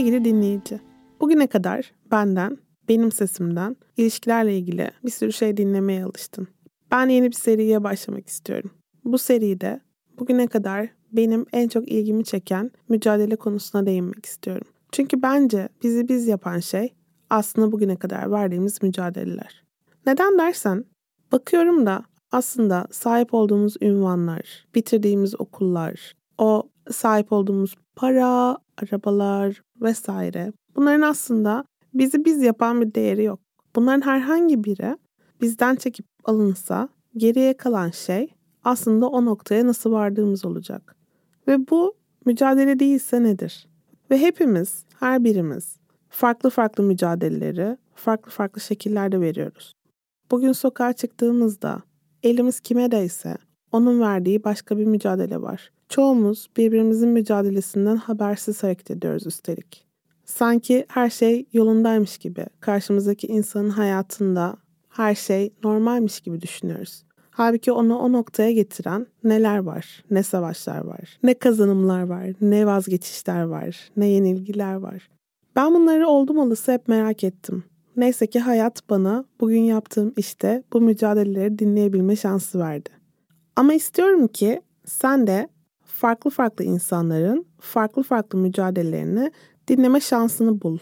Sevgili dinleyici, bugüne kadar benden, benim sesimden, ilişkilerle ilgili bir sürü şey dinlemeye alıştın. Ben yeni bir seriye başlamak istiyorum. Bu seride bugüne kadar benim en çok ilgimi çeken mücadele konusuna değinmek istiyorum. Çünkü bence bizi biz yapan şey aslında bugüne kadar verdiğimiz mücadeleler. Neden dersen, bakıyorum da aslında sahip olduğumuz ünvanlar, bitirdiğimiz okullar, o sahip olduğumuz para, arabalar vesaire. Bunların aslında bizi biz yapan bir değeri yok. Bunların herhangi biri bizden çekip alınsa geriye kalan şey aslında o noktaya nasıl vardığımız olacak. Ve bu mücadele değilse nedir? Ve hepimiz, her birimiz farklı farklı mücadeleleri farklı farklı şekillerde veriyoruz. Bugün sokağa çıktığımızda elimiz kime değse onun verdiği başka bir mücadele var. Çoğumuz birbirimizin mücadelesinden habersiz hareket ediyoruz üstelik. Sanki her şey yolundaymış gibi, karşımızdaki insanın hayatında her şey normalmiş gibi düşünüyoruz. Halbuki onu o noktaya getiren neler var, ne savaşlar var, ne kazanımlar var, ne vazgeçişler var, ne yenilgiler var. Ben bunları oldum olası hep merak ettim. Neyse ki hayat bana bugün yaptığım işte bu mücadeleleri dinleyebilme şansı verdi. Ama istiyorum ki sen de farklı farklı insanların farklı farklı mücadelelerini dinleme şansını bul.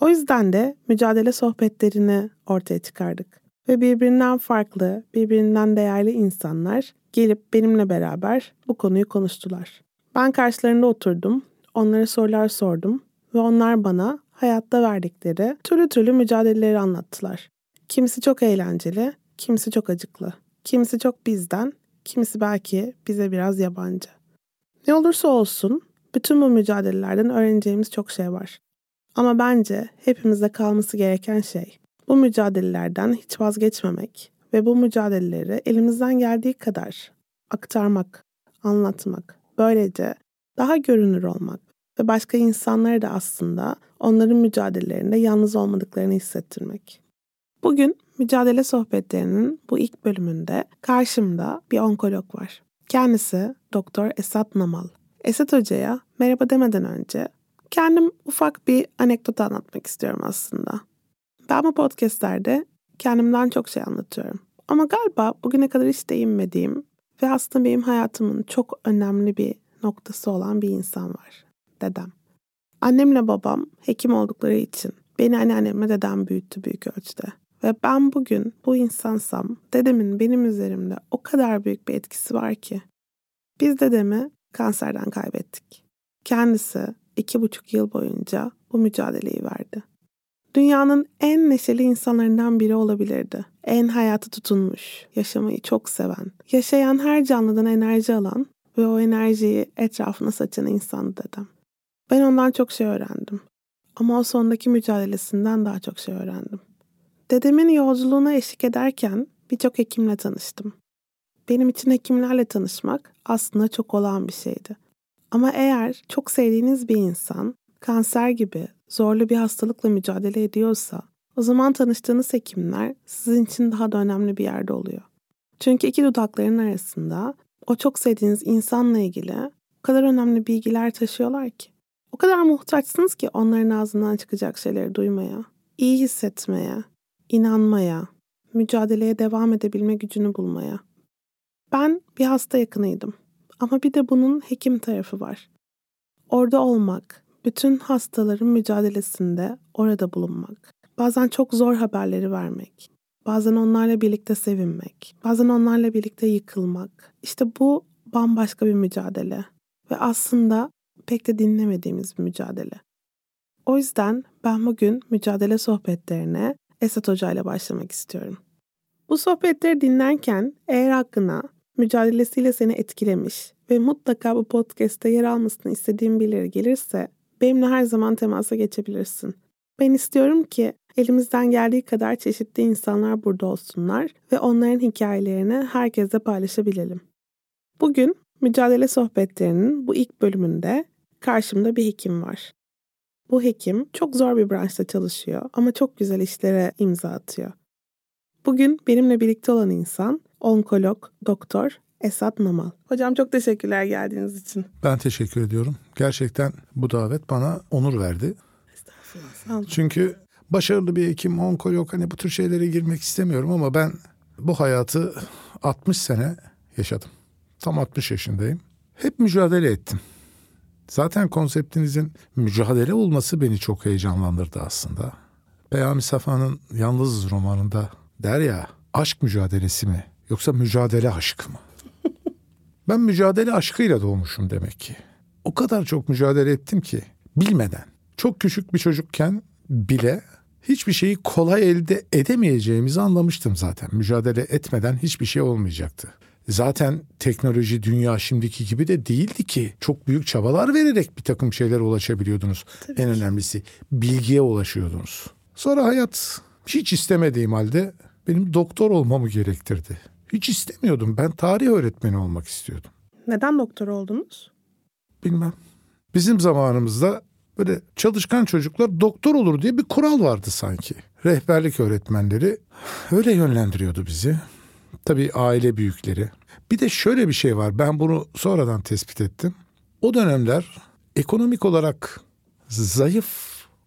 O yüzden de mücadele sohbetlerini ortaya çıkardık. Ve birbirinden farklı, birbirinden değerli insanlar gelip benimle beraber bu konuyu konuştular. Ben karşılarında oturdum, onlara sorular sordum ve onlar bana hayatta verdikleri türlü türlü mücadeleleri anlattılar. Kimisi çok eğlenceli, kimisi çok acıklı. Kimisi çok bizden, kimisi belki bize biraz yabancı. Ne olursa olsun bütün bu mücadelelerden öğreneceğimiz çok şey var. Ama bence hepimizde kalması gereken şey bu mücadelelerden hiç vazgeçmemek ve bu mücadeleleri elimizden geldiği kadar aktarmak, anlatmak, böylece daha görünür olmak ve başka insanlara da aslında onların mücadelelerinde yalnız olmadıklarını hissettirmek. Bugün mücadele sohbetlerinin bu ilk bölümünde karşımda bir onkolog var. Kendisi Doktor Esat Namal. Esat Hoca'ya merhaba demeden önce kendim ufak bir anekdot anlatmak istiyorum aslında. Ben bu podcastlerde kendimden çok şey anlatıyorum. Ama galiba bugüne kadar hiç değinmediğim ve aslında benim hayatımın çok önemli bir noktası olan bir insan var. Dedem. Annemle babam hekim oldukları için beni anneannemle dedem büyüttü büyük ölçüde. Ve ben bugün bu insansam dedemin benim üzerimde o kadar büyük bir etkisi var ki. Biz dedemi kanserden kaybettik. Kendisi iki buçuk yıl boyunca bu mücadeleyi verdi. Dünyanın en neşeli insanlarından biri olabilirdi. En hayatı tutunmuş, yaşamayı çok seven, yaşayan her canlıdan enerji alan ve o enerjiyi etrafına saçan insandı dedem. Ben ondan çok şey öğrendim. Ama o sondaki mücadelesinden daha çok şey öğrendim. Dedemin yolculuğuna eşlik ederken birçok hekimle tanıştım. Benim için hekimlerle tanışmak aslında çok olağan bir şeydi. Ama eğer çok sevdiğiniz bir insan kanser gibi zorlu bir hastalıkla mücadele ediyorsa o zaman tanıştığınız hekimler sizin için daha da önemli bir yerde oluyor. Çünkü iki dudakların arasında o çok sevdiğiniz insanla ilgili o kadar önemli bilgiler taşıyorlar ki. O kadar muhtaçsınız ki onların ağzından çıkacak şeyleri duymaya, iyi hissetmeye, inanmaya, mücadeleye devam edebilme gücünü bulmaya. Ben bir hasta yakınıydım. Ama bir de bunun hekim tarafı var. Orada olmak, bütün hastaların mücadelesinde orada bulunmak. Bazen çok zor haberleri vermek. Bazen onlarla birlikte sevinmek. Bazen onlarla birlikte yıkılmak. İşte bu bambaşka bir mücadele. Ve aslında pek de dinlemediğimiz bir mücadele. O yüzden ben bugün mücadele sohbetlerine Esat Hoca ile başlamak istiyorum. Bu sohbetleri dinlerken eğer hakkına mücadelesiyle seni etkilemiş ve mutlaka bu podcast'te yer almasını istediğin birileri gelirse benimle her zaman temasa geçebilirsin. Ben istiyorum ki elimizden geldiği kadar çeşitli insanlar burada olsunlar ve onların hikayelerini herkesle paylaşabilelim. Bugün mücadele sohbetlerinin bu ilk bölümünde karşımda bir hekim var. Bu hekim çok zor bir branşta çalışıyor ama çok güzel işlere imza atıyor. Bugün benimle birlikte olan insan onkolog doktor Esat Namal. Hocam çok teşekkürler geldiğiniz için. Ben teşekkür ediyorum. Gerçekten bu davet bana onur verdi. Estağfurullah. Çünkü başarılı bir hekim, onkolog hani bu tür şeylere girmek istemiyorum ama ben bu hayatı 60 sene yaşadım. Tam 60 yaşındayım. Hep mücadele ettim. Zaten konseptinizin mücadele olması beni çok heyecanlandırdı aslında. Peyami Safa'nın Yalnız romanında der ya aşk mücadelesi mi yoksa mücadele aşkı mı? ben mücadele aşkıyla doğmuşum demek ki. O kadar çok mücadele ettim ki bilmeden. Çok küçük bir çocukken bile hiçbir şeyi kolay elde edemeyeceğimizi anlamıştım zaten. Mücadele etmeden hiçbir şey olmayacaktı. Zaten teknoloji dünya şimdiki gibi de değildi ki. Çok büyük çabalar vererek bir takım şeylere ulaşabiliyordunuz. en önemlisi bilgiye ulaşıyordunuz. Sonra hayat hiç istemediğim halde benim doktor olmamı gerektirdi. Hiç istemiyordum. Ben tarih öğretmeni olmak istiyordum. Neden doktor oldunuz? Bilmem. Bizim zamanımızda böyle çalışkan çocuklar doktor olur diye bir kural vardı sanki. Rehberlik öğretmenleri öyle yönlendiriyordu bizi. Tabii aile büyükleri. Bir de şöyle bir şey var. Ben bunu sonradan tespit ettim. O dönemler ekonomik olarak zayıf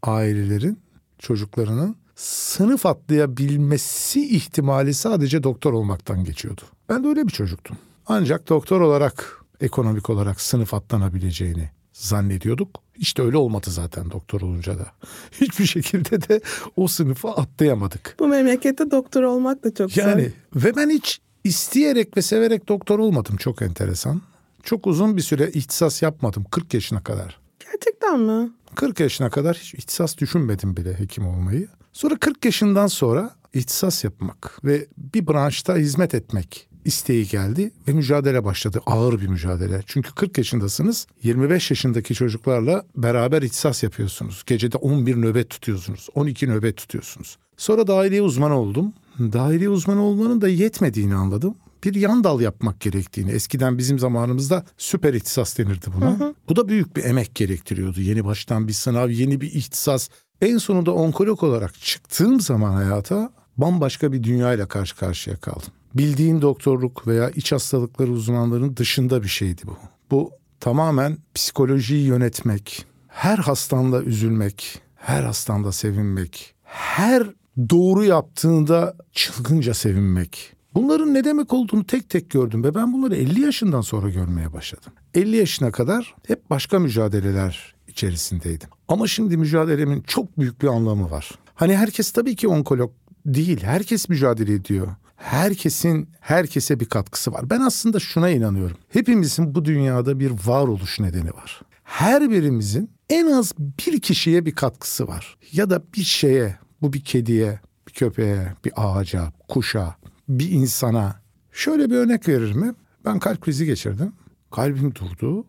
ailelerin çocuklarının sınıf atlayabilmesi ihtimali sadece doktor olmaktan geçiyordu. Ben de öyle bir çocuktum. Ancak doktor olarak ekonomik olarak sınıf atlanabileceğini zannediyorduk. De öyle olmadı zaten doktor olunca da. Hiçbir şekilde de o sınıfı atlayamadık. Bu memlekette doktor olmak da çok Yani güzel. ve ben hiç isteyerek ve severek doktor olmadım çok enteresan. Çok uzun bir süre ihtisas yapmadım 40 yaşına kadar. Gerçekten mi? 40 yaşına kadar hiç ihtisas düşünmedim bile hekim olmayı. Sonra 40 yaşından sonra ihtisas yapmak ve bir branşta hizmet etmek isteği geldi ve mücadele başladı. Ağır bir mücadele. Çünkü 40 yaşındasınız. 25 yaşındaki çocuklarla beraber ihtisas yapıyorsunuz. Gecede 11 nöbet tutuyorsunuz. 12 nöbet tutuyorsunuz. Sonra dahiliye uzmanı oldum. Dahiliye uzmanı olmanın da yetmediğini anladım. Bir yan dal yapmak gerektiğini. Eskiden bizim zamanımızda süper ihtisas denirdi buna. Bu da büyük bir emek gerektiriyordu. Yeni baştan bir sınav, yeni bir ihtisas. En sonunda onkolog olarak çıktığım zaman hayata bambaşka bir dünyayla karşı karşıya kaldım. Bildiğin doktorluk veya iç hastalıkları uzmanlarının dışında bir şeydi bu. Bu tamamen psikolojiyi yönetmek, her hastanda üzülmek, her hastanda sevinmek, her doğru yaptığında çılgınca sevinmek. Bunların ne demek olduğunu tek tek gördüm ve ben bunları 50 yaşından sonra görmeye başladım. 50 yaşına kadar hep başka mücadeleler içerisindeydim. Ama şimdi mücadelemin çok büyük bir anlamı var. Hani herkes tabii ki onkolog değil. Herkes mücadele ediyor. Herkesin herkese bir katkısı var. Ben aslında şuna inanıyorum. Hepimizin bu dünyada bir varoluş nedeni var. Her birimizin en az bir kişiye bir katkısı var. Ya da bir şeye, bu bir kediye, bir köpeğe, bir ağaca, kuşa, bir insana. Şöyle bir örnek veririm mi? Ben kalp krizi geçirdim. Kalbim durdu.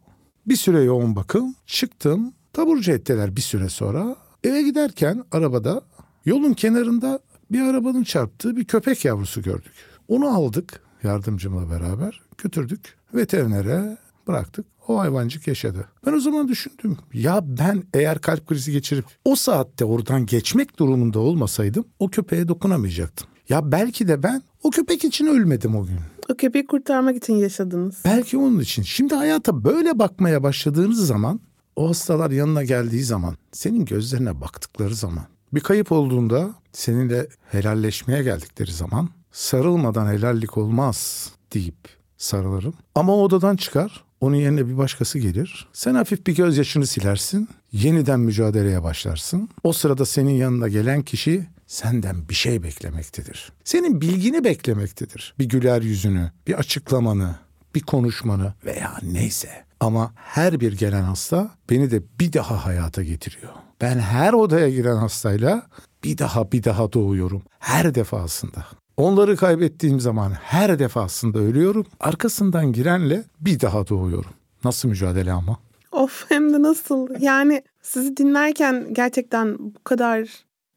Bir süre yoğun bakım. Çıktım. Taburcu ettiler bir süre sonra. Eve giderken arabada yolun kenarında bir arabanın çarptığı bir köpek yavrusu gördük. Onu aldık yardımcımla beraber götürdük veterinere bıraktık. O hayvancık yaşadı. Ben o zaman düşündüm. Ya ben eğer kalp krizi geçirip o saatte oradan geçmek durumunda olmasaydım o köpeğe dokunamayacaktım. Ya belki de ben o köpek için ölmedim o gün. O köpeği kurtarmak için yaşadınız. Belki onun için. Şimdi hayata böyle bakmaya başladığınız zaman o hastalar yanına geldiği zaman senin gözlerine baktıkları zaman bir kayıp olduğunda seninle helalleşmeye geldikleri zaman sarılmadan helallik olmaz deyip sarılırım. Ama o odadan çıkar Onun yerine bir başkası gelir. Sen hafif bir gözyaşını silersin. Yeniden mücadeleye başlarsın. O sırada senin yanına gelen kişi senden bir şey beklemektedir. Senin bilgini beklemektedir. Bir güler yüzünü, bir açıklamanı, bir konuşmanı veya neyse. Ama her bir gelen hasta beni de bir daha hayata getiriyor. Ben her odaya giren hastayla bir daha bir daha doğuyorum. Her defasında. Onları kaybettiğim zaman her defasında ölüyorum. Arkasından girenle bir daha doğuyorum. Nasıl mücadele ama? Of hem de nasıl? Yani sizi dinlerken gerçekten bu kadar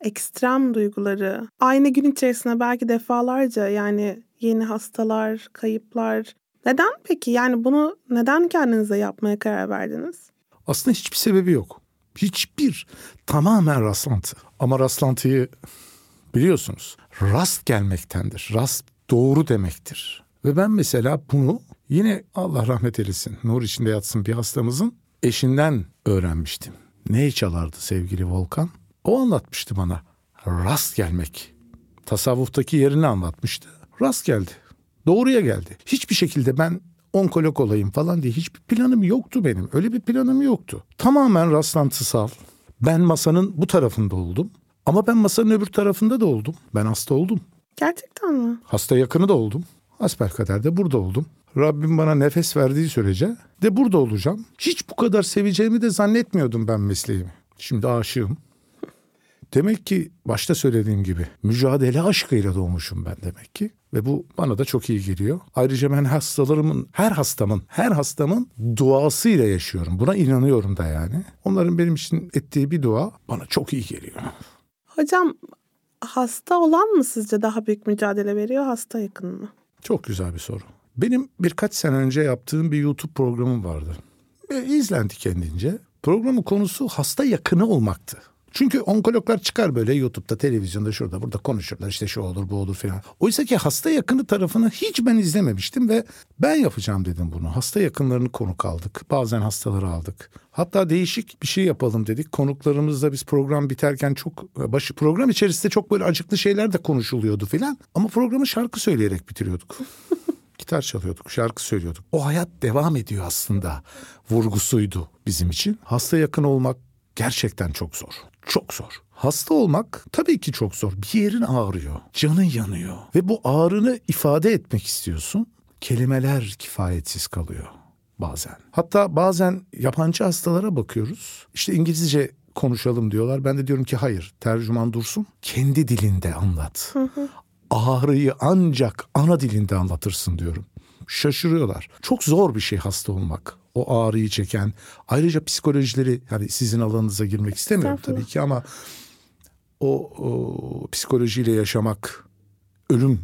ekstrem duyguları aynı gün içerisinde belki defalarca yani yeni hastalar, kayıplar. Neden peki? Yani bunu neden kendinize yapmaya karar verdiniz? Aslında hiçbir sebebi yok. Hiçbir. Tamamen rastlantı. Ama rastlantıyı biliyorsunuz. Rast gelmektendir. Rast doğru demektir. Ve ben mesela bunu yine Allah rahmet eylesin, nur içinde yatsın bir hastamızın eşinden öğrenmiştim. Ne çalardı sevgili Volkan? O anlatmıştı bana. Rast gelmek. Tasavvuftaki yerini anlatmıştı. Rast geldi. Doğruya geldi. Hiçbir şekilde ben onkolog olayım falan diye hiçbir planım yoktu benim. Öyle bir planım yoktu. Tamamen rastlantısal. Ben masanın bu tarafında oldum. Ama ben masanın öbür tarafında da oldum. Ben hasta oldum. Gerçekten mi? Hasta yakını da oldum. Hasbelkader de burada oldum. Rabbim bana nefes verdiği sürece de burada olacağım. Hiç bu kadar seveceğimi de zannetmiyordum ben mesleğimi. Şimdi aşığım. Demek ki başta söylediğim gibi mücadele aşkıyla doğmuşum ben demek ki. Ve bu bana da çok iyi geliyor. Ayrıca ben hastalarımın, her hastamın, her hastamın duasıyla yaşıyorum. Buna inanıyorum da yani. Onların benim için ettiği bir dua bana çok iyi geliyor. Hocam hasta olan mı sizce daha büyük mücadele veriyor, hasta yakın mı? Çok güzel bir soru. Benim birkaç sene önce yaptığım bir YouTube programım vardı. Ve izlendi kendince. Programın konusu hasta yakını olmaktı. Çünkü onkologlar çıkar böyle YouTube'da, televizyonda, şurada, burada konuşurlar. işte şu olur, bu olur filan. Oysa ki hasta yakını tarafını hiç ben izlememiştim ve ben yapacağım dedim bunu. Hasta yakınlarını konuk aldık. Bazen hastaları aldık. Hatta değişik bir şey yapalım dedik. Konuklarımızla biz program biterken çok başı program içerisinde çok böyle acıklı şeyler de konuşuluyordu filan. Ama programı şarkı söyleyerek bitiriyorduk. gitar çalıyorduk, şarkı söylüyorduk. O hayat devam ediyor aslında. Vurgusuydu bizim için. Hasta yakın olmak gerçekten çok zor. Çok zor. Hasta olmak tabii ki çok zor. Bir yerin ağrıyor, canın yanıyor ve bu ağrını ifade etmek istiyorsun. Kelimeler kifayetsiz kalıyor bazen. Hatta bazen yabancı hastalara bakıyoruz. İşte İngilizce konuşalım diyorlar. Ben de diyorum ki hayır, tercüman dursun. Kendi dilinde anlat. Ağrıyı ancak ana dilinde anlatırsın diyorum. Şaşırıyorlar. Çok zor bir şey hasta olmak o ağrıyı çeken ayrıca psikolojileri yani sizin alanınıza girmek istemiyorum tabii ki ama o, o psikolojiyle yaşamak ölüm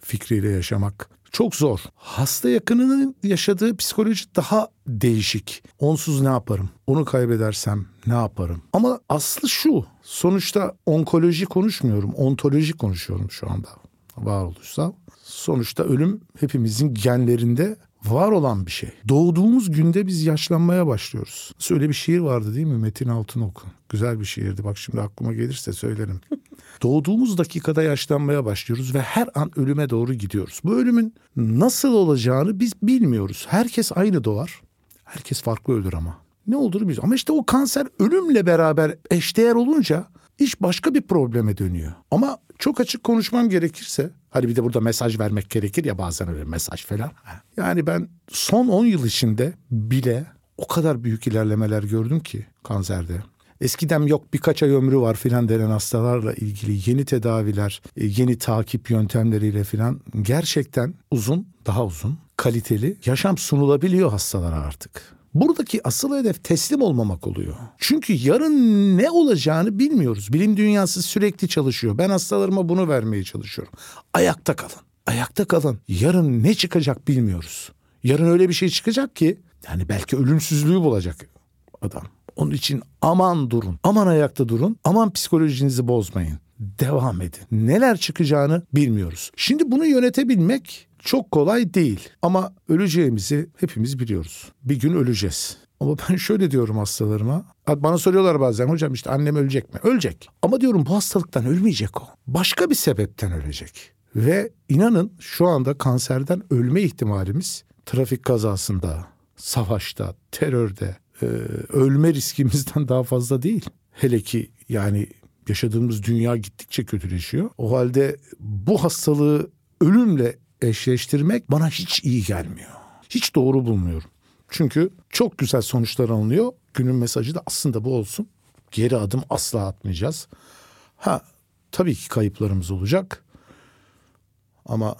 fikriyle yaşamak çok zor. Hasta yakınının yaşadığı psikoloji daha değişik. Onsuz ne yaparım? Onu kaybedersem ne yaparım? Ama aslı şu. Sonuçta onkoloji konuşmuyorum. Ontoloji konuşuyorum şu anda. Varoluşsal. Sonuçta ölüm hepimizin genlerinde var olan bir şey. Doğduğumuz günde biz yaşlanmaya başlıyoruz. Öyle bir şiir vardı değil mi Metin Altınok? Güzel bir şiirdi. Bak şimdi aklıma gelirse söylerim. Doğduğumuz dakikada yaşlanmaya başlıyoruz ve her an ölüme doğru gidiyoruz. Bu ölümün nasıl olacağını biz bilmiyoruz. Herkes aynı doğar. Herkes farklı ölür ama. Ne olduğunu bilmiyoruz. Ama işte o kanser ölümle beraber eşdeğer olunca iş başka bir probleme dönüyor. Ama çok açık konuşmam gerekirse hani bir de burada mesaj vermek gerekir ya bazen öyle mesaj falan. Yani ben son 10 yıl içinde bile o kadar büyük ilerlemeler gördüm ki kanserde. Eskiden yok birkaç ay ömrü var filan denen hastalarla ilgili yeni tedaviler, e, yeni takip yöntemleriyle filan gerçekten uzun, daha uzun, kaliteli yaşam sunulabiliyor hastalara artık. Buradaki asıl hedef teslim olmamak oluyor. Çünkü yarın ne olacağını bilmiyoruz. Bilim dünyası sürekli çalışıyor. Ben hastalarıma bunu vermeye çalışıyorum. Ayakta kalın. Ayakta kalın. Yarın ne çıkacak bilmiyoruz. Yarın öyle bir şey çıkacak ki yani belki ölümsüzlüğü bulacak adam. Onun için aman durun. Aman ayakta durun. Aman psikolojinizi bozmayın. Devam edin. Neler çıkacağını bilmiyoruz. Şimdi bunu yönetebilmek çok kolay değil ama öleceğimizi hepimiz biliyoruz. Bir gün öleceğiz. Ama ben şöyle diyorum hastalarıma. Bana soruyorlar bazen hocam işte annem ölecek mi? Ölecek. Ama diyorum bu hastalıktan ölmeyecek o. Başka bir sebepten ölecek. Ve inanın şu anda kanserden ölme ihtimalimiz trafik kazasında, savaşta, terörde e, ölme riskimizden daha fazla değil. Hele ki yani yaşadığımız dünya gittikçe kötüleşiyor. O halde bu hastalığı ölümle eşleştirmek bana hiç iyi gelmiyor. Hiç doğru bulmuyorum. Çünkü çok güzel sonuçlar alınıyor. Günün mesajı da aslında bu olsun. Geri adım asla atmayacağız. Ha tabii ki kayıplarımız olacak. Ama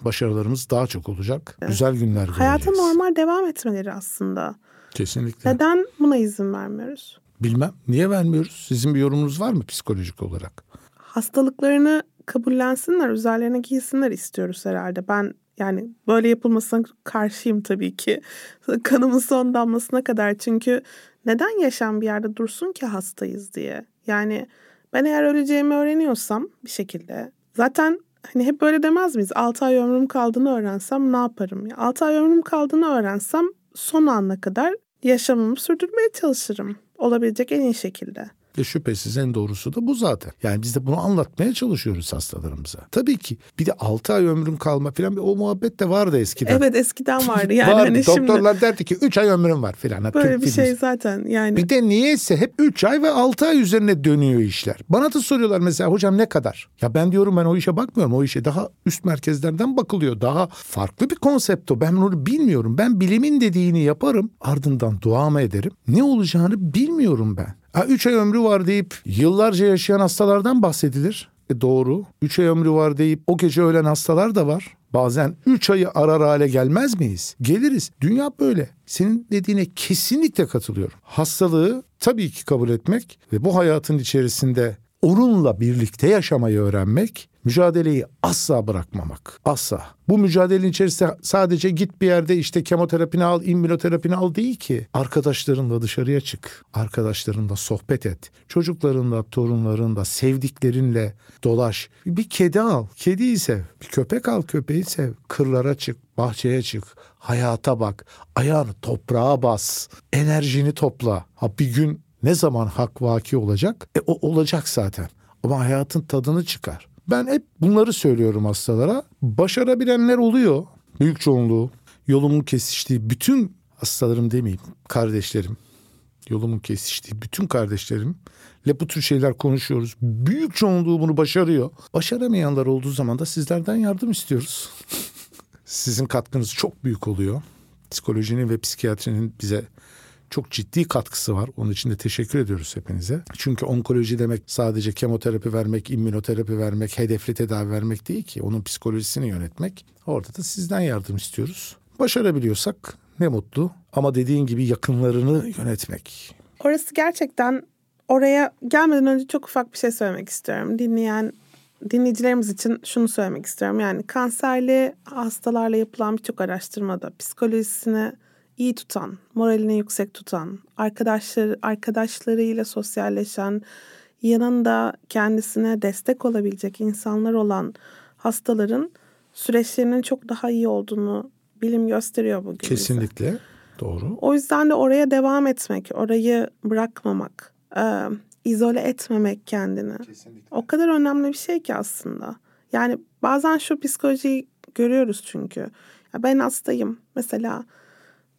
başarılarımız daha çok olacak. Güzel günler göreceğiz. Hayata normal devam etmeleri aslında. Kesinlikle. Neden buna izin vermiyoruz? Bilmem. Niye vermiyoruz? Sizin bir yorumunuz var mı psikolojik olarak? Hastalıklarını kabullensinler, üzerlerine giysinler istiyoruz herhalde. Ben yani böyle yapılmasına karşıyım tabii ki. Kanımın son damlasına kadar. Çünkü neden yaşam bir yerde dursun ki hastayız diye? Yani ben eğer öleceğimi öğreniyorsam bir şekilde zaten hani hep böyle demez miyiz? 6 ay ömrüm kaldığını öğrensem ne yaparım? 6 ay ömrüm kaldığını öğrensem son ana kadar yaşamımı sürdürmeye çalışırım. Olabilecek en iyi şekilde. Ve şüphesiz en doğrusu da bu zaten. Yani biz de bunu anlatmaya çalışıyoruz hastalarımıza. Tabii ki bir de 6 ay ömrüm kalma falan o muhabbet de vardı eskiden. Evet eskiden vardı yani. vardı. Hani Doktorlar şimdi derdi ki 3 ay ömrüm var filan. böyle Türk bir filmi. şey zaten yani. Bir de niyeyse hep 3 ay ve 6 ay üzerine dönüyor işler. Bana da soruyorlar mesela hocam ne kadar? Ya ben diyorum ben o işe bakmıyorum. O işe daha üst merkezlerden bakılıyor. Daha farklı bir konsept o. Ben onu bilmiyorum. Ben bilimin dediğini yaparım. Ardından duamı ederim. Ne olacağını bilmiyorum ben. Ha 3 ay ömrü var deyip yıllarca yaşayan hastalardan bahsedilir. E doğru. 3 ay ömrü var deyip o gece ölen hastalar da var. Bazen 3 ayı arar hale gelmez miyiz? Geliriz. Dünya böyle. Senin dediğine kesinlikle katılıyorum. Hastalığı tabii ki kabul etmek ve bu hayatın içerisinde onunla birlikte yaşamayı öğrenmek, mücadeleyi asla bırakmamak. Asla. Bu mücadelenin içerisinde sadece git bir yerde işte kemoterapini al, immünoterapini al değil ki. Arkadaşlarınla dışarıya çık. Arkadaşlarınla sohbet et. Çocuklarınla, torunlarınla, sevdiklerinle dolaş. Bir kedi al, kediyi sev. Bir köpek al, köpeği sev. Kırlara çık, bahçeye çık. Hayata bak. Ayağını toprağa bas. Enerjini topla. Ha bir gün ne zaman hak vaki olacak? E o olacak zaten. Ama hayatın tadını çıkar. Ben hep bunları söylüyorum hastalara. Başarabilenler oluyor. Büyük çoğunluğu. Yolumun kesiştiği bütün hastalarım demeyeyim. Kardeşlerim. Yolumun kesiştiği bütün kardeşlerimle bu tür şeyler konuşuyoruz. Büyük çoğunluğu bunu başarıyor. Başaramayanlar olduğu zaman da sizlerden yardım istiyoruz. Sizin katkınız çok büyük oluyor. Psikolojinin ve psikiyatrinin bize çok ciddi katkısı var. Onun için de teşekkür ediyoruz hepinize. Çünkü onkoloji demek sadece kemoterapi vermek, immünoterapi vermek, hedefli tedavi vermek değil ki. Onun psikolojisini yönetmek. Orada da sizden yardım istiyoruz. Başarabiliyorsak ne mutlu. Ama dediğin gibi yakınlarını yönetmek. Orası gerçekten oraya gelmeden önce çok ufak bir şey söylemek istiyorum. Dinleyen dinleyicilerimiz için şunu söylemek istiyorum. Yani kanserli hastalarla yapılan birçok araştırmada psikolojisini iyi tutan, moralini yüksek tutan, arkadaşları arkadaşlarıyla sosyalleşen, yanında kendisine destek olabilecek insanlar olan hastaların süreçlerinin çok daha iyi olduğunu bilim gösteriyor bugün. bize. Kesinlikle doğru. O yüzden de oraya devam etmek, orayı bırakmamak, e, izole etmemek kendini. O kadar önemli bir şey ki aslında. Yani bazen şu psikolojiyi görüyoruz çünkü. Ya ben hastayım. Mesela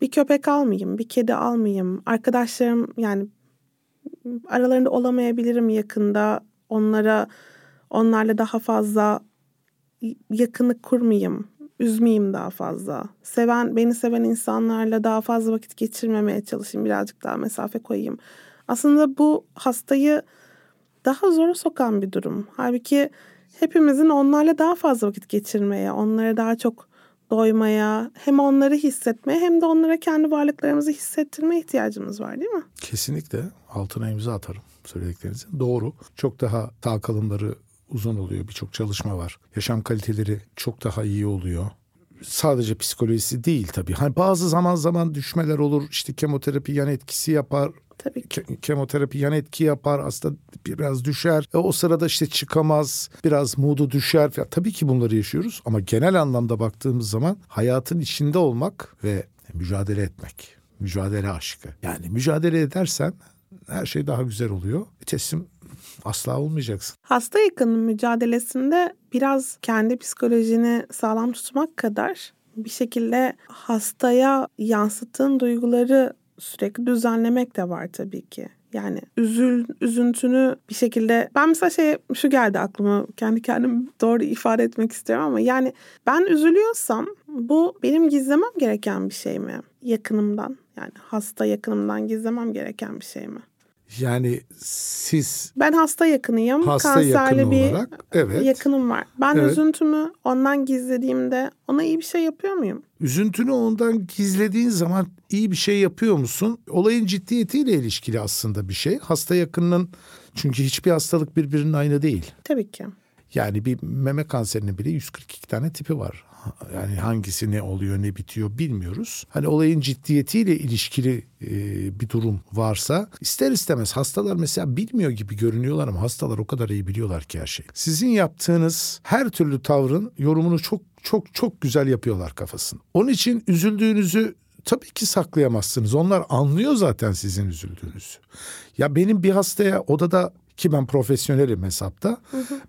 bir köpek almayayım, bir kedi almayayım. Arkadaşlarım yani aralarında olamayabilirim yakında. Onlara onlarla daha fazla yakınlık kurmayayım. Üzmeyeyim daha fazla. Seven, beni seven insanlarla daha fazla vakit geçirmemeye çalışayım. Birazcık daha mesafe koyayım. Aslında bu hastayı daha zora sokan bir durum. Halbuki hepimizin onlarla daha fazla vakit geçirmeye, onlara daha çok doymaya, hem onları hissetmeye hem de onlara kendi varlıklarımızı hissettirmeye ihtiyacımız var değil mi? Kesinlikle altına imza atarım söylediklerinizin. Doğru. Çok daha sağ kalımları uzun oluyor. Birçok çalışma var. Yaşam kaliteleri çok daha iyi oluyor. Sadece psikolojisi değil tabii. Hani bazı zaman zaman düşmeler olur. İşte kemoterapi yan etkisi yapar. Tabii ki. Ke- kemoterapi yan etki yapar. Hasta biraz düşer. E, o sırada işte çıkamaz. Biraz modu düşer. Ya, tabii ki bunları yaşıyoruz. Ama genel anlamda baktığımız zaman hayatın içinde olmak ve mücadele etmek. Mücadele aşkı. Yani mücadele edersen her şey daha güzel oluyor. Teslim asla olmayacaksın. Hasta yakının mücadelesinde biraz kendi psikolojini sağlam tutmak kadar bir şekilde hastaya yansıttığın duyguları sürekli düzenlemek de var tabii ki. Yani üzül, üzüntünü bir şekilde ben mesela şey şu geldi aklıma kendi kendim doğru ifade etmek istiyorum ama yani ben üzülüyorsam bu benim gizlemem gereken bir şey mi? Yakınımdan yani hasta yakınımdan gizlemem gereken bir şey mi? Yani siz Ben hasta yakınıyım. hasta Kanserli yakını bir olarak evet. yakınım var. Ben Evet. üzüntümü ondan gizlediğimde ona iyi bir şey yapıyor muyum? Üzüntünü ondan gizlediğin zaman iyi bir şey yapıyor musun? Olayın ciddiyetiyle ilişkili aslında bir şey. Hasta yakınının çünkü hiçbir hastalık birbirinin aynı değil. Tabii ki. Yani bir meme kanserinin bile 142 tane tipi var. Yani hangisi ne oluyor ne bitiyor bilmiyoruz. Hani olayın ciddiyetiyle ilişkili e, bir durum varsa ister istemez hastalar mesela bilmiyor gibi görünüyorlar ama hastalar o kadar iyi biliyorlar ki her şeyi. Sizin yaptığınız her türlü tavrın yorumunu çok çok çok güzel yapıyorlar kafasını. Onun için üzüldüğünüzü tabii ki saklayamazsınız. Onlar anlıyor zaten sizin üzüldüğünüzü. Ya benim bir hastaya odada ki ben profesyonelim hesapta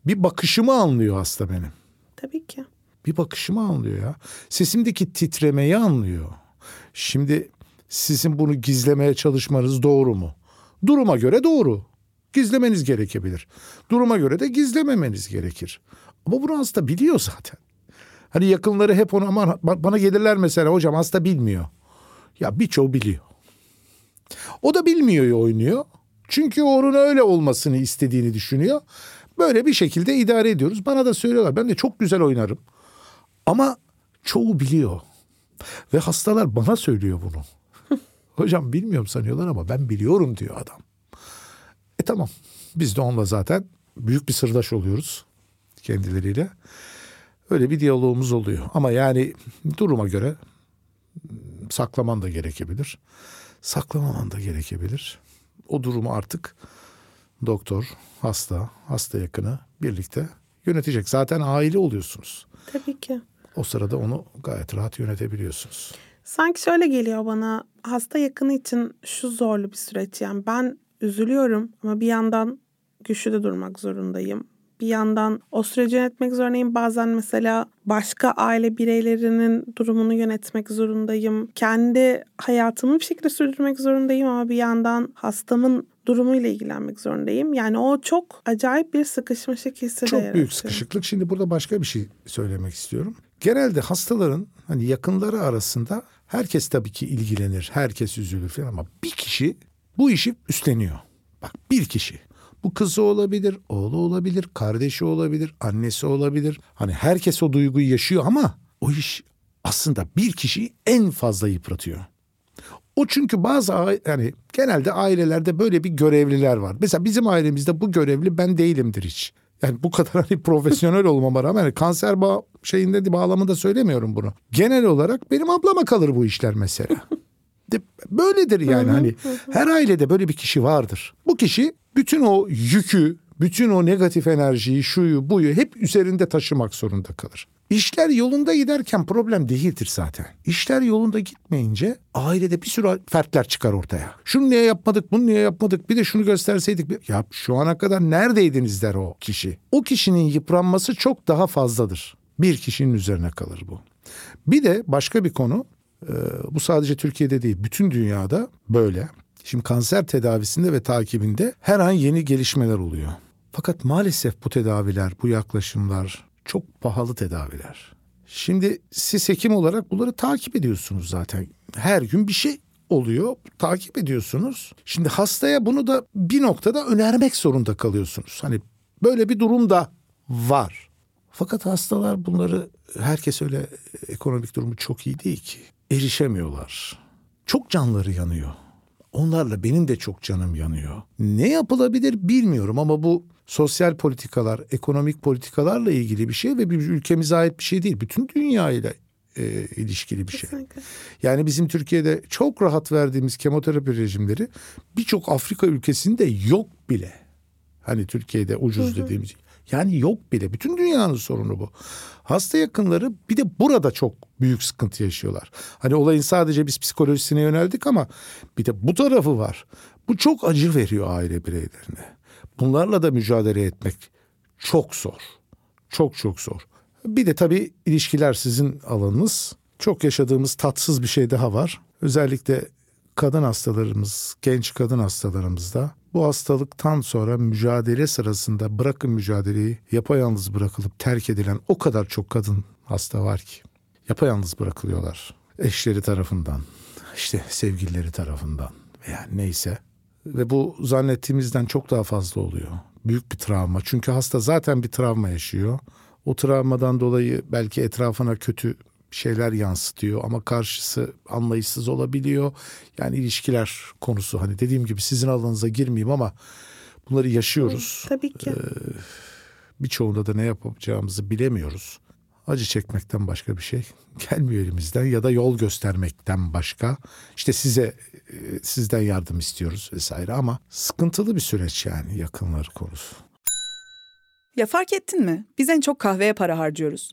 bir bakışımı anlıyor hasta benim. Tabii ki. Bir bakışımı anlıyor ya. Sesimdeki titremeyi anlıyor. Şimdi sizin bunu gizlemeye çalışmanız doğru mu? Duruma göre doğru. Gizlemeniz gerekebilir. Duruma göre de gizlememeniz gerekir. Ama bunu hasta biliyor zaten. Hani yakınları hep onu aman ba- bana gelirler mesela hocam hasta bilmiyor. Ya birçoğu biliyor. O da bilmiyor oynuyor. Çünkü onun öyle olmasını istediğini düşünüyor. Böyle bir şekilde idare ediyoruz. Bana da söylüyorlar. Ben de çok güzel oynarım. Ama çoğu biliyor. Ve hastalar bana söylüyor bunu. Hocam bilmiyorum sanıyorlar ama ben biliyorum diyor adam. E tamam. Biz de onunla zaten büyük bir sırdaş oluyoruz kendileriyle. Öyle bir diyalogumuz oluyor. Ama yani duruma göre saklaman da gerekebilir. Saklamaman da gerekebilir. O durumu artık doktor, hasta, hasta yakını birlikte yönetecek. Zaten aile oluyorsunuz. Tabii ki. O sırada onu gayet rahat yönetebiliyorsunuz. Sanki şöyle geliyor bana hasta yakını için şu zorlu bir süreç yani ben üzülüyorum ama bir yandan güçlü de durmak zorundayım. Bir yandan o süreci yönetmek zorundayım. Bazen mesela başka aile bireylerinin durumunu yönetmek zorundayım. Kendi hayatımı bir şekilde sürdürmek zorundayım ama bir yandan hastamın durumuyla ilgilenmek zorundayım. Yani o çok acayip bir sıkışmışlık hissi Çok büyük sıkışıklık. Şimdi burada başka bir şey söylemek istiyorum. Genelde hastaların hani yakınları arasında herkes tabii ki ilgilenir. Herkes üzülür falan ama bir kişi bu işi üstleniyor. Bak bir kişi. Bu kızı olabilir, oğlu olabilir, kardeşi olabilir, annesi olabilir. Hani herkes o duyguyu yaşıyor ama o iş aslında bir kişiyi en fazla yıpratıyor. O çünkü bazı yani genelde ailelerde böyle bir görevliler var. Mesela bizim ailemizde bu görevli ben değilimdir hiç. Yani bu kadar hani profesyonel olmama rağmen hani kanser bağ şeyinde de bağlamında söylemiyorum bunu. Genel olarak benim ablama kalır bu işler mesela. De- Böyledir yani hani her ailede böyle bir kişi vardır. Bu kişi bütün o yükü, bütün o negatif enerjiyi, şuyu, buyu hep üzerinde taşımak zorunda kalır. İşler yolunda giderken problem değildir zaten. İşler yolunda gitmeyince ailede bir sürü fertler çıkar ortaya. Şunu niye yapmadık, bunu niye yapmadık, bir de şunu gösterseydik. Ya şu ana kadar neredeydiniz der o kişi. O kişinin yıpranması çok daha fazladır. Bir kişinin üzerine kalır bu. Bir de başka bir konu ee, bu sadece Türkiye'de değil bütün dünyada böyle. Şimdi kanser tedavisinde ve takibinde her an yeni gelişmeler oluyor. Fakat maalesef bu tedaviler, bu yaklaşımlar çok pahalı tedaviler. Şimdi siz hekim olarak bunları takip ediyorsunuz zaten. Her gün bir şey oluyor, takip ediyorsunuz. Şimdi hastaya bunu da bir noktada önermek zorunda kalıyorsunuz. Hani böyle bir durum da var. Fakat hastalar bunları herkes öyle ekonomik durumu çok iyi değil ki. Erişemiyorlar. Çok canları yanıyor. Onlarla benim de çok canım yanıyor. Ne yapılabilir bilmiyorum ama bu sosyal politikalar, ekonomik politikalarla ilgili bir şey ve bir ülkemize ait bir şey değil. Bütün dünyayla e, ilişkili bir şey. Kesinlikle. Yani bizim Türkiye'de çok rahat verdiğimiz kemoterapi rejimleri birçok Afrika ülkesinde yok bile. Hani Türkiye'de ucuz dediğimiz. Yani yok bile. Bütün dünyanın sorunu bu. Hasta yakınları bir de burada çok büyük sıkıntı yaşıyorlar. Hani olayın sadece biz psikolojisine yöneldik ama bir de bu tarafı var. Bu çok acı veriyor aile bireylerine. Bunlarla da mücadele etmek çok zor. Çok çok zor. Bir de tabii ilişkiler sizin alanınız. çok yaşadığımız tatsız bir şey daha var. Özellikle kadın hastalarımız, genç kadın hastalarımızda bu hastalıktan sonra mücadele sırasında bırakın mücadeleyi yapayalnız bırakılıp terk edilen o kadar çok kadın hasta var ki. Yapayalnız bırakılıyorlar eşleri tarafından, işte sevgilileri tarafından veya neyse. Ve bu zannettiğimizden çok daha fazla oluyor. Büyük bir travma. Çünkü hasta zaten bir travma yaşıyor. O travmadan dolayı belki etrafına kötü şeyler yansıtıyor ama karşısı anlayışsız olabiliyor. Yani ilişkiler konusu hani dediğim gibi sizin alanınıza girmeyeyim ama bunları yaşıyoruz. Tabii ki. Ee, birçoğunda da ne yapacağımızı bilemiyoruz. Acı çekmekten başka bir şey gelmiyor elimizden ya da yol göstermekten başka. İşte size e, sizden yardım istiyoruz vesaire ama sıkıntılı bir süreç yani yakınları konusu. Ya fark ettin mi? Biz en çok kahveye para harcıyoruz.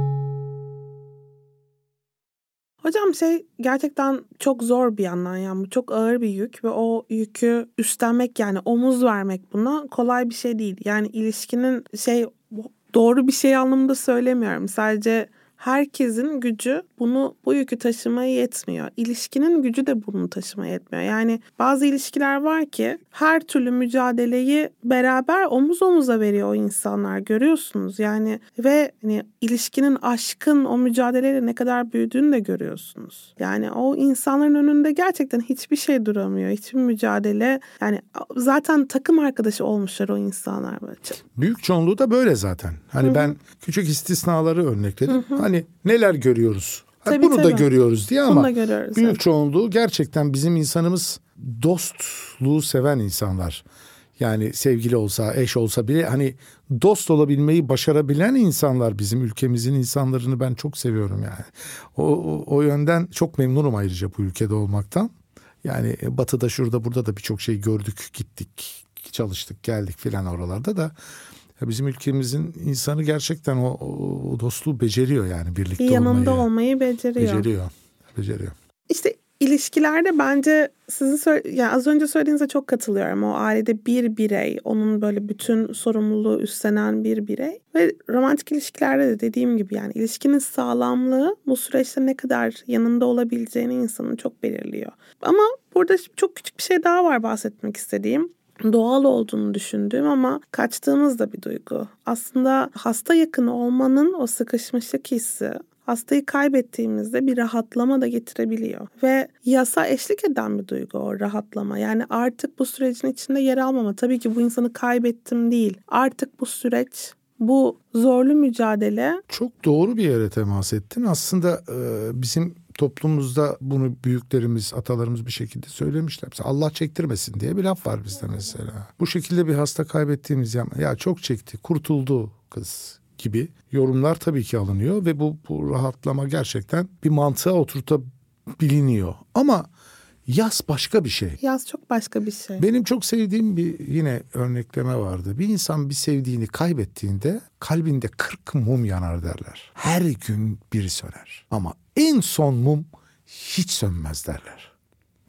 Hocam şey gerçekten çok zor bir yandan yani bu çok ağır bir yük ve o yükü üstlenmek yani omuz vermek buna kolay bir şey değil. Yani ilişkinin şey doğru bir şey anlamında söylemiyorum. Sadece herkesin gücü bunu bu yükü taşımaya yetmiyor. İlişkinin gücü de bunu taşımaya yetmiyor. Yani bazı ilişkiler var ki her türlü mücadeleyi beraber omuz omuza veriyor o insanlar görüyorsunuz. Yani ve hani ilişkinin aşkın o mücadeleyle ne kadar büyüdüğünü de görüyorsunuz. Yani o insanların önünde gerçekten hiçbir şey duramıyor. Hiçbir mücadele yani zaten takım arkadaşı olmuşlar o insanlar. Büyük çoğunluğu da böyle zaten. Hani Hı-hı. ben küçük istisnaları örnekledim. Hı-hı. Hani neler görüyoruz? Tabii, Bunu tabii. da görüyoruz diye ama büyük evet. çoğunluğu gerçekten bizim insanımız dostluğu seven insanlar. Yani sevgili olsa, eş olsa bile hani dost olabilmeyi başarabilen insanlar bizim ülkemizin insanlarını ben çok seviyorum yani. O, o, o yönden çok memnunum ayrıca bu ülkede olmaktan. Yani batıda şurada burada da birçok şey gördük, gittik, çalıştık, geldik filan oralarda da ya bizim ülkemizin insanı gerçekten o, o dostluğu beceriyor yani birlikte Yanında olmayı. olmayı beceriyor. Beceriyor. Beceriyor. İşte ilişkilerde bence sizin yani az önce söylediğinize çok katılıyorum. O ailede bir birey, onun böyle bütün sorumluluğu üstlenen bir birey ve romantik ilişkilerde de dediğim gibi yani ilişkinin sağlamlığı bu süreçte ne kadar yanında olabileceğini insanın çok belirliyor. Ama burada çok küçük bir şey daha var bahsetmek istediğim doğal olduğunu düşündüğüm ama kaçtığımız da bir duygu. Aslında hasta yakını olmanın o sıkışmışlık hissi hastayı kaybettiğimizde bir rahatlama da getirebiliyor. Ve yasa eşlik eden bir duygu o rahatlama. Yani artık bu sürecin içinde yer almama. Tabii ki bu insanı kaybettim değil. Artık bu süreç bu zorlu mücadele. Çok doğru bir yere temas ettin. Aslında bizim toplumumuzda bunu büyüklerimiz, atalarımız bir şekilde söylemişler. Mesela Allah çektirmesin diye bir laf var bizde mesela. Bu şekilde bir hasta kaybettiğimiz ya, ya çok çekti, kurtuldu kız gibi yorumlar tabii ki alınıyor ve bu, bu rahatlama gerçekten bir mantığa oturtabiliniyor. Ama Yaz başka bir şey. Yaz çok başka bir şey. Benim çok sevdiğim bir yine örnekleme vardı. Bir insan bir sevdiğini kaybettiğinde kalbinde 40 mum yanar derler. Her gün biri söner. Ama en son mum hiç sönmez derler.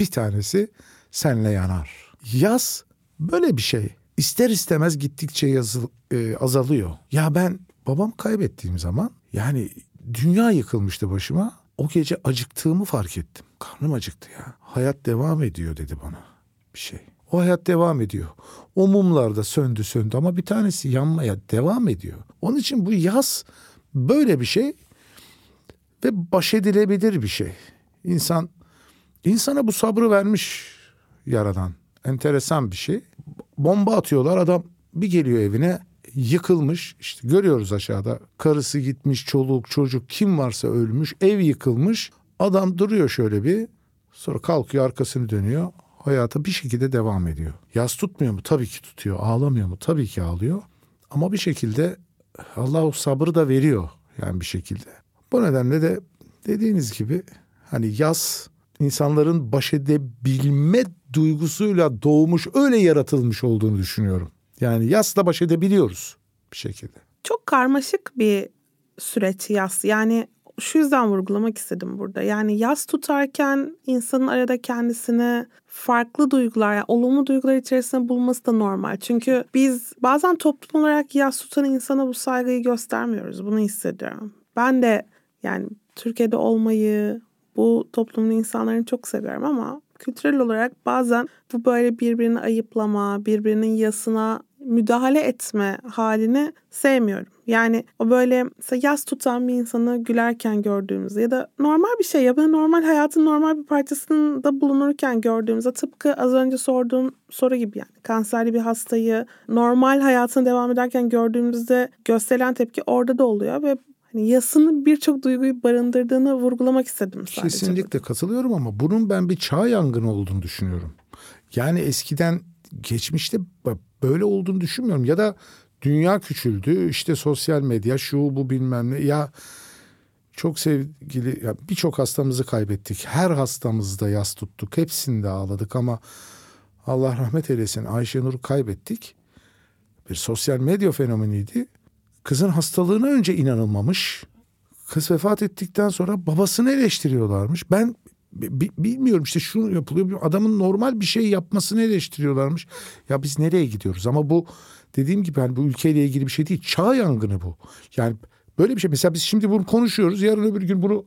Bir tanesi senle yanar. Yaz böyle bir şey. İster istemez gittikçe yazı, e, azalıyor. Ya ben babam kaybettiğim zaman yani dünya yıkılmıştı başıma. O gece acıktığımı fark ettim. Karnım acıktı ya. Hayat devam ediyor dedi bana bir şey. O hayat devam ediyor. O mumlar da söndü söndü ama bir tanesi yanmaya devam ediyor. Onun için bu yaz böyle bir şey ve baş edilebilir bir şey. İnsan insana bu sabrı vermiş yaradan. Enteresan bir şey. bomba atıyorlar adam bir geliyor evine yıkılmış işte görüyoruz aşağıda karısı gitmiş çoluk çocuk kim varsa ölmüş ev yıkılmış adam duruyor şöyle bir sonra kalkıyor arkasını dönüyor hayata bir şekilde devam ediyor. Yas tutmuyor mu? Tabii ki tutuyor. Ağlamıyor mu? Tabii ki ağlıyor. Ama bir şekilde Allah o sabrı da veriyor yani bir şekilde. Bu nedenle de dediğiniz gibi hani yaz insanların baş edebilme duygusuyla doğmuş öyle yaratılmış olduğunu düşünüyorum. Yani yasla baş edebiliyoruz bir şekilde. Çok karmaşık bir süreç yaz. Yani şu yüzden vurgulamak istedim burada. Yani yaz tutarken insanın arada kendisini farklı duygular, yani olumlu duygular içerisinde bulması da normal. Çünkü biz bazen toplum olarak yaz tutan insana bu saygıyı göstermiyoruz. Bunu hissediyorum. Ben de yani Türkiye'de olmayı, bu toplumun insanlarını çok seviyorum ama kültürel olarak bazen bu böyle birbirini ayıplama, birbirinin yasına müdahale etme halini sevmiyorum. Yani o böyle yas tutan bir insanı gülerken gördüğümüzde ya da normal bir şey ya da normal hayatın normal bir parçasında bulunurken gördüğümüzde tıpkı az önce sorduğum soru gibi yani kanserli bir hastayı normal hayatına devam ederken gördüğümüzde gösterilen tepki orada da oluyor ve hani yasının birçok duyguyu barındırdığını vurgulamak istedim sadece. Kesinlikle katılıyorum ama bunun ben bir çağ yangını olduğunu düşünüyorum. Yani eskiden geçmişte böyle olduğunu düşünmüyorum ya da dünya küçüldü işte sosyal medya şu bu bilmem ne ya çok sevgili ya birçok hastamızı kaybettik. Her hastamızda yas tuttuk. Hepsinde ağladık ama Allah rahmet eylesin Ayşenur'u kaybettik. Bir sosyal medya fenomeniydi. Kızın hastalığına önce inanılmamış. Kız vefat ettikten sonra babasını eleştiriyorlarmış. Ben bilmiyorum işte şunu yapılıyor. Adamın normal bir şey yapmasını eleştiriyorlarmış. Ya biz nereye gidiyoruz? Ama bu dediğim gibi hani bu ülkeyle ilgili bir şey değil. Çağ yangını bu. Yani böyle bir şey. Mesela biz şimdi bunu konuşuyoruz. Yarın öbür gün bunu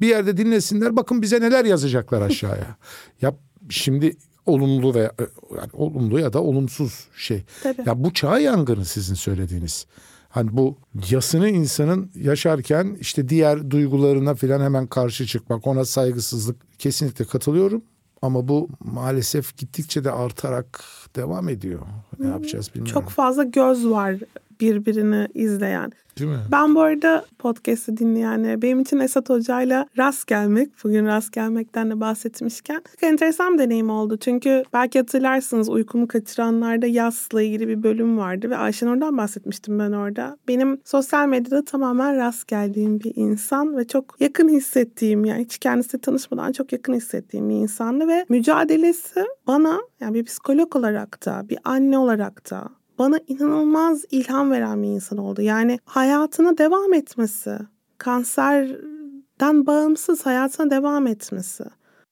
bir yerde dinlesinler. Bakın bize neler yazacaklar aşağıya. ya şimdi olumlu veya yani olumlu ya da olumsuz şey. Tabii. Ya bu çağ yangını sizin söylediğiniz. Hani bu yasını insanın yaşarken işte diğer duygularına falan hemen karşı çıkmak, ona saygısızlık kesinlikle katılıyorum. Ama bu maalesef gittikçe de artarak devam ediyor. Ne yapacağız bilmiyorum. Çok fazla göz var birbirini izleyen. Değil mi? Ben bu arada podcast'ı dinleyenlere benim için Esat Hoca'yla rast gelmek, bugün rast gelmekten de bahsetmişken çok enteresan bir deneyim oldu. Çünkü belki hatırlarsınız uykumu kaçıranlarda yasla ilgili bir bölüm vardı ve Ayşen oradan bahsetmiştim ben orada. Benim sosyal medyada tamamen rast geldiğim bir insan ve çok yakın hissettiğim yani hiç kendisiyle tanışmadan çok yakın hissettiğim bir insandı ve mücadelesi bana yani bir psikolog olarak da bir anne olarak da bana inanılmaz ilham veren bir insan oldu. Yani hayatına devam etmesi, kanserden bağımsız hayatına devam etmesi.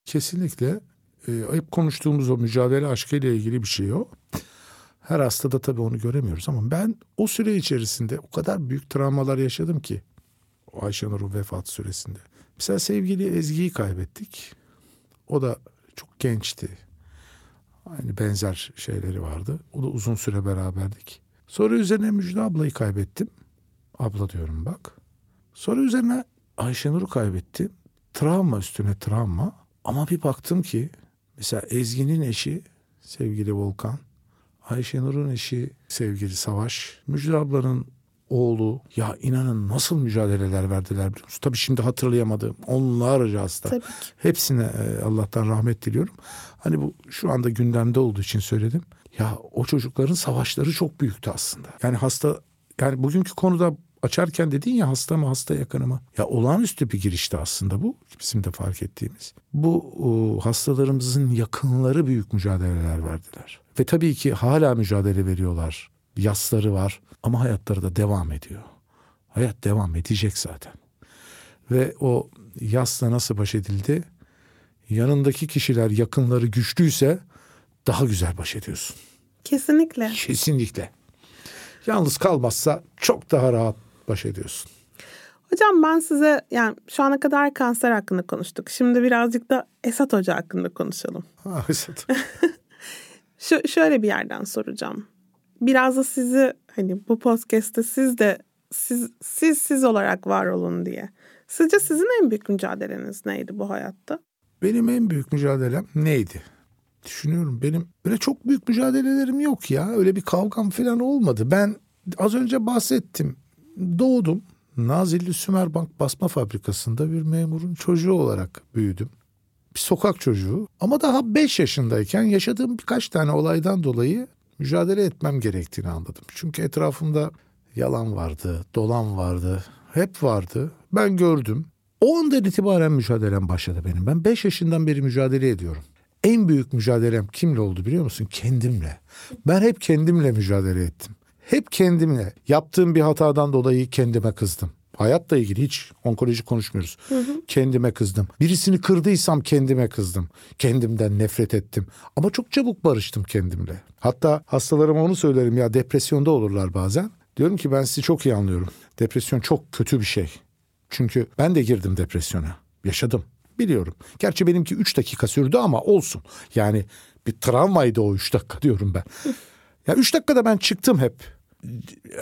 Kesinlikle. E, hep konuştuğumuz o mücadele aşkıyla ilgili bir şey o. Her hastada tabii onu göremiyoruz ama ben o süre içerisinde o kadar büyük travmalar yaşadım ki Ayşenur'un vefat süresinde. Mesela sevgili Ezgi'yi kaybettik. O da çok gençti. Aynı benzer şeyleri vardı. O da uzun süre beraberdik. Sonra üzerine Müjde ablayı kaybettim. Abla diyorum bak. Sonra üzerine Ayşenur'u kaybettim. Travma üstüne travma. Ama bir baktım ki mesela Ezgi'nin eşi sevgili Volkan. Ayşenur'un eşi sevgili Savaş. Müjde ablanın oğlu ya inanın nasıl mücadeleler verdiler biliyor musun? Tabii şimdi hatırlayamadım. Onlarca hasta. Tabii ki. Hepsine e, Allah'tan rahmet diliyorum. Hani bu şu anda gündemde olduğu için söyledim. Ya o çocukların savaşları çok büyüktü aslında. Yani hasta yani bugünkü konuda açarken dedin ya hasta mı hasta yakını mı? Ya olağanüstü bir girişti aslında bu. Bizim de fark ettiğimiz. Bu o, hastalarımızın yakınları büyük mücadeleler verdiler. Ve tabii ki hala mücadele veriyorlar. Yasları var ama hayatları da devam ediyor. Hayat devam edecek zaten. Ve o yasla nasıl baş edildi? Yanındaki kişiler yakınları güçlüyse daha güzel baş ediyorsun. Kesinlikle. Kesinlikle. Yalnız kalmazsa çok daha rahat baş ediyorsun. Hocam ben size yani şu ana kadar kanser hakkında konuştuk. Şimdi birazcık da Esat Hoca hakkında konuşalım. Ha, Esat. Şu, şöyle bir yerden soracağım. Biraz da sizi hani bu podcast'te siz de siz, siz siz olarak var olun diye. Sizce sizin en büyük mücadeleniz neydi bu hayatta? Benim en büyük mücadelem neydi? Düşünüyorum benim öyle çok büyük mücadelelerim yok ya. Öyle bir kavgam falan olmadı. Ben az önce bahsettim. Doğdum. Nazilli Sümerbank basma fabrikasında bir memurun çocuğu olarak büyüdüm. Bir sokak çocuğu. Ama daha 5 yaşındayken yaşadığım birkaç tane olaydan dolayı mücadele etmem gerektiğini anladım. Çünkü etrafımda yalan vardı, dolan vardı, hep vardı. Ben gördüm. O andan itibaren mücadelem başladı benim. Ben 5 yaşından beri mücadele ediyorum. En büyük mücadelem kimle oldu biliyor musun? Kendimle. Ben hep kendimle mücadele ettim. Hep kendimle. Yaptığım bir hatadan dolayı kendime kızdım. Hayatla ilgili hiç onkoloji konuşmuyoruz. Kendime kızdım. Birisini kırdıysam kendime kızdım. Kendimden nefret ettim. Ama çok çabuk barıştım kendimle. Hatta hastalarıma onu söylerim ya depresyonda olurlar bazen. Diyorum ki ben sizi çok iyi anlıyorum. Depresyon çok kötü bir şey. Çünkü ben de girdim depresyona. Yaşadım. Biliyorum. Gerçi benimki 3 dakika sürdü ama olsun. Yani bir travmaydı o 3 dakika diyorum ben. Ya 3 dakikada ben çıktım hep.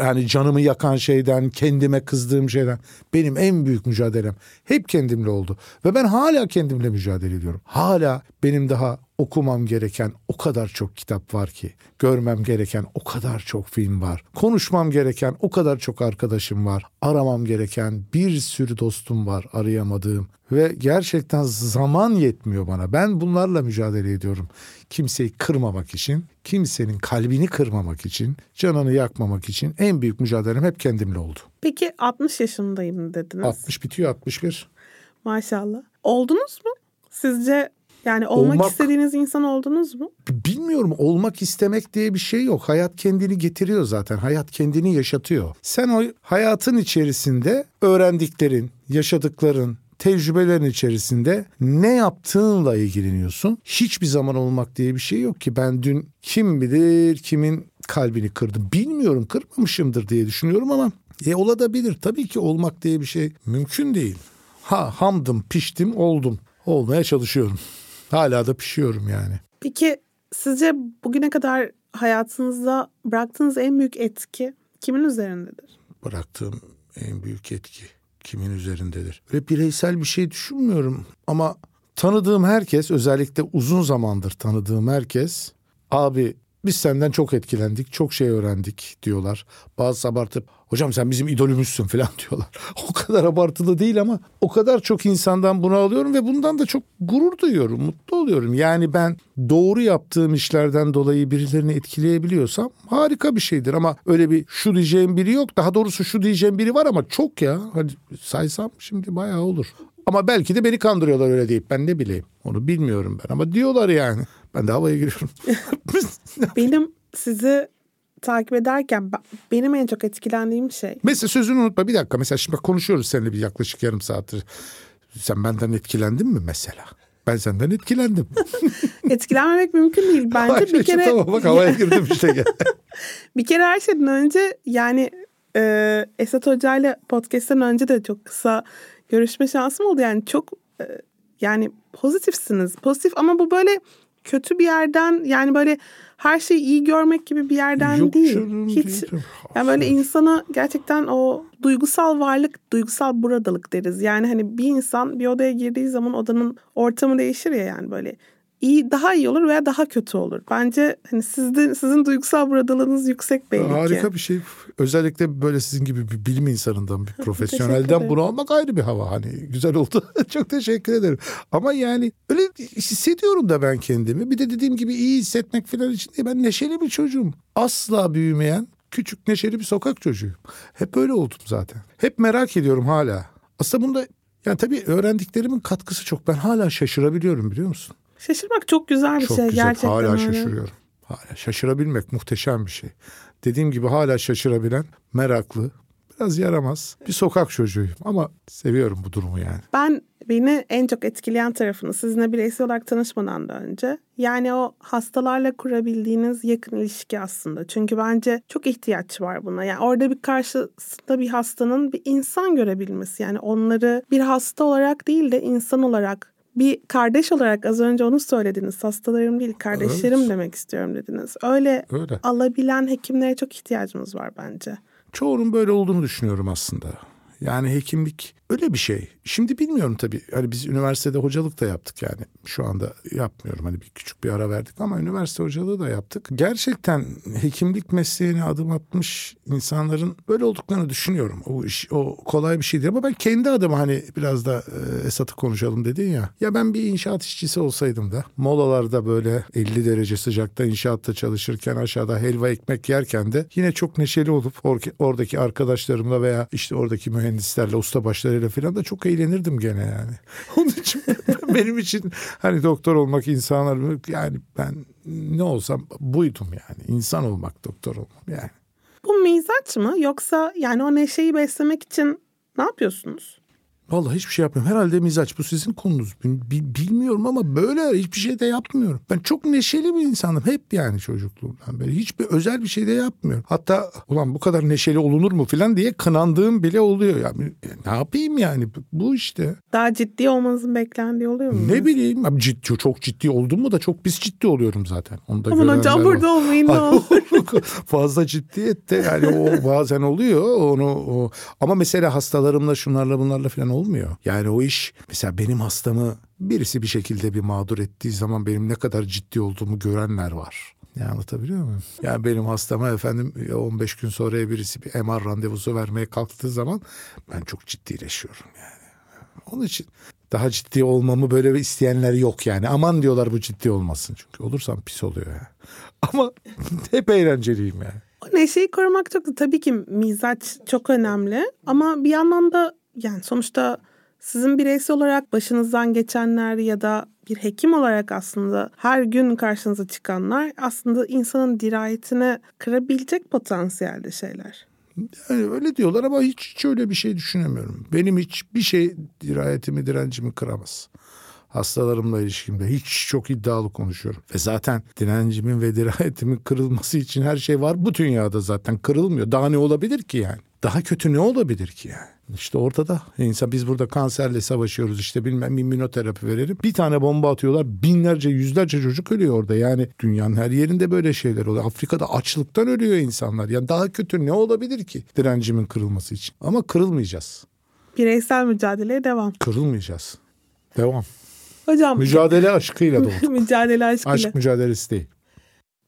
Yani canımı yakan şeyden, kendime kızdığım şeyden. Benim en büyük mücadelem hep kendimle oldu. Ve ben hala kendimle mücadele ediyorum. Hala benim daha okumam gereken o kadar çok kitap var ki. Görmem gereken o kadar çok film var. Konuşmam gereken o kadar çok arkadaşım var. Aramam gereken bir sürü dostum var arayamadığım. Ve gerçekten zaman yetmiyor bana. Ben bunlarla mücadele ediyorum. Kimseyi kırmamak için, kimsenin kalbini kırmamak için, canını yakmamak için en büyük mücadelem hep kendimle oldu. Peki 60 yaşındayım dediniz. 60 bitiyor 61. Maşallah. Oldunuz mu? Sizce yani olmak, Olmak- istediğiniz insan oldunuz mu? Bilmiyorum olmak istemek diye bir şey yok. Hayat kendini getiriyor zaten. Hayat kendini yaşatıyor. Sen o hayatın içerisinde öğrendiklerin, yaşadıkların, tecrübelerin içerisinde ne yaptığınla ilgileniyorsun. Hiçbir zaman olmak diye bir şey yok ki. Ben dün kim bilir kimin kalbini kırdım. Bilmiyorum kırmamışımdır diye düşünüyorum ama e olabilir. Tabii ki olmak diye bir şey mümkün değil. Ha hamdım, piştim, oldum. Olmaya çalışıyorum. Hala da pişiyorum yani. Peki sizce bugüne kadar hayatınızda bıraktığınız en büyük etki kimin üzerindedir? bıraktığım en büyük etki kimin üzerindedir? Ve bireysel bir şey düşünmüyorum ama tanıdığım herkes özellikle uzun zamandır tanıdığım herkes abi biz senden çok etkilendik, çok şey öğrendik diyorlar. Bazı abartıp hocam sen bizim idolümüzsün falan diyorlar. O kadar abartılı değil ama o kadar çok insandan bunu alıyorum ve bundan da çok gurur duyuyorum, mutlu oluyorum. Yani ben doğru yaptığım işlerden dolayı birilerini etkileyebiliyorsam harika bir şeydir ama öyle bir şu diyeceğim biri yok. Daha doğrusu şu diyeceğim biri var ama çok ya. Hani saysam şimdi bayağı olur. Ama belki de beni kandırıyorlar öyle deyip ben ne bileyim. Onu bilmiyorum ben ama diyorlar yani. Ben de havaya giriyorum. Benim sizi takip ederken ben- benim en çok etkilendiğim şey Mesela sözünü unutma bir dakika. Mesela şimdi konuşuyoruz seninle bir yaklaşık yarım saattir. Sen benden etkilendin mi mesela? Ben senden etkilendim. etkilenmemek mümkün değil. Bence Hayır, bir kere Tamam bak havaya girdim işte. bir kere her şeyden önce yani e, Esat Hoca ile podcast'ten önce de çok kısa görüşme şansım oldu. Yani çok e, yani pozitifsiniz. Pozitif ama bu böyle kötü bir yerden yani böyle her şeyi iyi görmek gibi bir yerden Yok değil. canım, Hiç değil yani böyle insana gerçekten o duygusal varlık, duygusal buradalık deriz. Yani hani bir insan bir odaya girdiği zaman odanın ortamı değişir ya yani böyle iyi daha iyi olur veya daha kötü olur. Bence hani sizde sizin duygusal buradalığınız yüksek belli ki. Harika bir şey. Özellikle böyle sizin gibi bir bilim insanından, bir profesyonelden bunu almak ayrı bir hava. Hani güzel oldu. Çok teşekkür ederim. Ama yani öyle hissediyorum da ben kendimi. Bir de dediğim gibi iyi hissetmek falan için değil. Ben neşeli bir çocuğum. Asla büyümeyen küçük neşeli bir sokak çocuğuyum. Hep öyle oldum zaten. Hep merak ediyorum hala. Aslında bunda yani tabii öğrendiklerimin katkısı çok. Ben hala şaşırabiliyorum biliyor musun? Şaşırmak çok güzel bir Çok şey güzel. gerçekten. Hala öyle. şaşırıyorum. Hala şaşırabilmek muhteşem bir şey. Dediğim gibi hala şaşırabilen, meraklı, biraz yaramaz bir sokak çocuğuyum. Ama seviyorum bu durumu yani. Ben beni en çok etkileyen tarafını sizinle bireysel olarak tanışmadan da önce yani o hastalarla kurabildiğiniz yakın ilişki aslında. Çünkü bence çok ihtiyaç var buna. Yani orada bir karşısında bir hastanın bir insan görebilmesi. Yani onları bir hasta olarak değil de insan olarak bir kardeş olarak az önce onu söylediniz. Hastalarım değil kardeşlerim Evet. demek istiyorum dediniz. Öyle Öyle. alabilen hekimlere çok ihtiyacımız var bence. Çoğunun böyle olduğunu düşünüyorum aslında. Yani hekimlik Öyle bir şey. Şimdi bilmiyorum tabii. Hani biz üniversitede hocalık da yaptık yani. Şu anda yapmıyorum. Hani bir küçük bir ara verdik ama üniversite hocalığı da yaptık. Gerçekten hekimlik mesleğine adım atmış insanların böyle olduklarını düşünüyorum. O iş o kolay bir şey değil ama ben kendi adıma hani biraz da e, Esat'ı konuşalım dedin ya. Ya ben bir inşaat işçisi olsaydım da molalarda böyle 50 derece sıcakta inşaatta çalışırken aşağıda helva ekmek yerken de yine çok neşeli olup or- oradaki arkadaşlarımla veya işte oradaki mühendislerle ustabaşlarıyla falan da çok eğlenirdim gene yani. Onun için benim için hani doktor olmak insanlar yani ben ne olsam buydum yani. insan olmak doktor olmam yani. Bu mizaç mı yoksa yani o neşeyi beslemek için ne yapıyorsunuz? Vallahi hiçbir şey yapmıyorum. Herhalde mizaç bu sizin konunuz. Bil- Bilmiyorum ama böyle hiçbir şey de yapmıyorum. Ben çok neşeli bir insanım. Hep yani çocukluğumdan beri. Hiçbir özel bir şey de yapmıyorum. Hatta ulan bu kadar neşeli olunur mu falan diye kınandığım bile oluyor. Yani e, ne yapayım yani bu işte. Daha ciddi olmanızın beklendiği oluyor mu? Ne bileyim abi ciddi çok ciddi oldum mu da çok pis ciddi oluyorum zaten. Onu da Aman hocam burada olmayın ne olur. Fazla ciddiyet de yani o bazen oluyor onu o. ama mesela hastalarımla şunlarla bunlarla falan olmuyor. Yani o iş mesela benim hastamı birisi bir şekilde bir mağdur ettiği zaman benim ne kadar ciddi olduğumu görenler var. Ne anlatabiliyor muyum? Yani benim hastama efendim 15 gün sonra birisi bir MR randevusu vermeye kalktığı zaman ben çok ciddileşiyorum yani. Onun için daha ciddi olmamı böyle isteyenler yok yani. Aman diyorlar bu ciddi olmasın çünkü olursam pis oluyor ya. Ama hep eğlenceliyim yani. Neşeyi korumak çok tabii ki mizaç çok önemli ama bir yandan da yani sonuçta sizin bireysel olarak başınızdan geçenler ya da bir hekim olarak aslında her gün karşınıza çıkanlar aslında insanın dirayetini kırabilecek potansiyelde şeyler. Yani öyle diyorlar ama hiç, hiç öyle bir şey düşünemiyorum. Benim hiçbir şey dirayetimi, direncimi kıramaz. Hastalarımla ilişkimde hiç çok iddialı konuşuyorum. Ve zaten direncimin ve dirayetimin kırılması için her şey var. Bu dünyada zaten kırılmıyor. Daha ne olabilir ki yani? Daha kötü ne olabilir ki yani? İşte ortada insan biz burada kanserle savaşıyoruz işte bilmem immünoterapi verelim. Bir tane bomba atıyorlar binlerce yüzlerce çocuk ölüyor orada. Yani dünyanın her yerinde böyle şeyler oluyor. Afrika'da açlıktan ölüyor insanlar. Yani daha kötü ne olabilir ki direncimin kırılması için? Ama kırılmayacağız. Bireysel mücadeleye devam. Kırılmayacağız. Devam. Hocam Mücadele aşkıyla doğduk. mücadele aşkıyla. Aşk mücadelesi değil.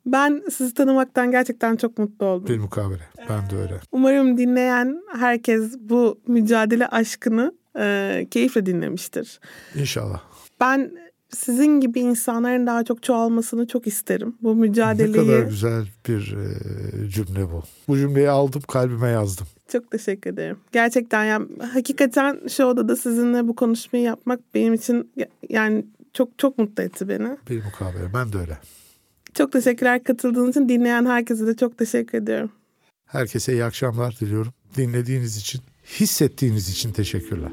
Ben sizi tanımaktan gerçekten çok mutlu oldum. Bir mukabele. Ben de öyle. Umarım dinleyen herkes bu mücadele aşkını e, keyifle dinlemiştir. İnşallah. Ben sizin gibi insanların daha çok çoğalmasını çok isterim. Bu Ne mücadeleyi kadar güzel bir e, cümle bu. Bu cümleyi aldım kalbime yazdım. çok teşekkür ederim. Gerçekten yani hakikaten şu odada sizinle bu konuşmayı yapmak benim için ya- yani çok çok mutlu etti beni. Bir mukabele. Ben de öyle. Çok teşekkürler katıldığınız için. Dinleyen herkese de çok teşekkür ediyorum. Herkese iyi akşamlar diliyorum. Dinlediğiniz için, hissettiğiniz için teşekkürler.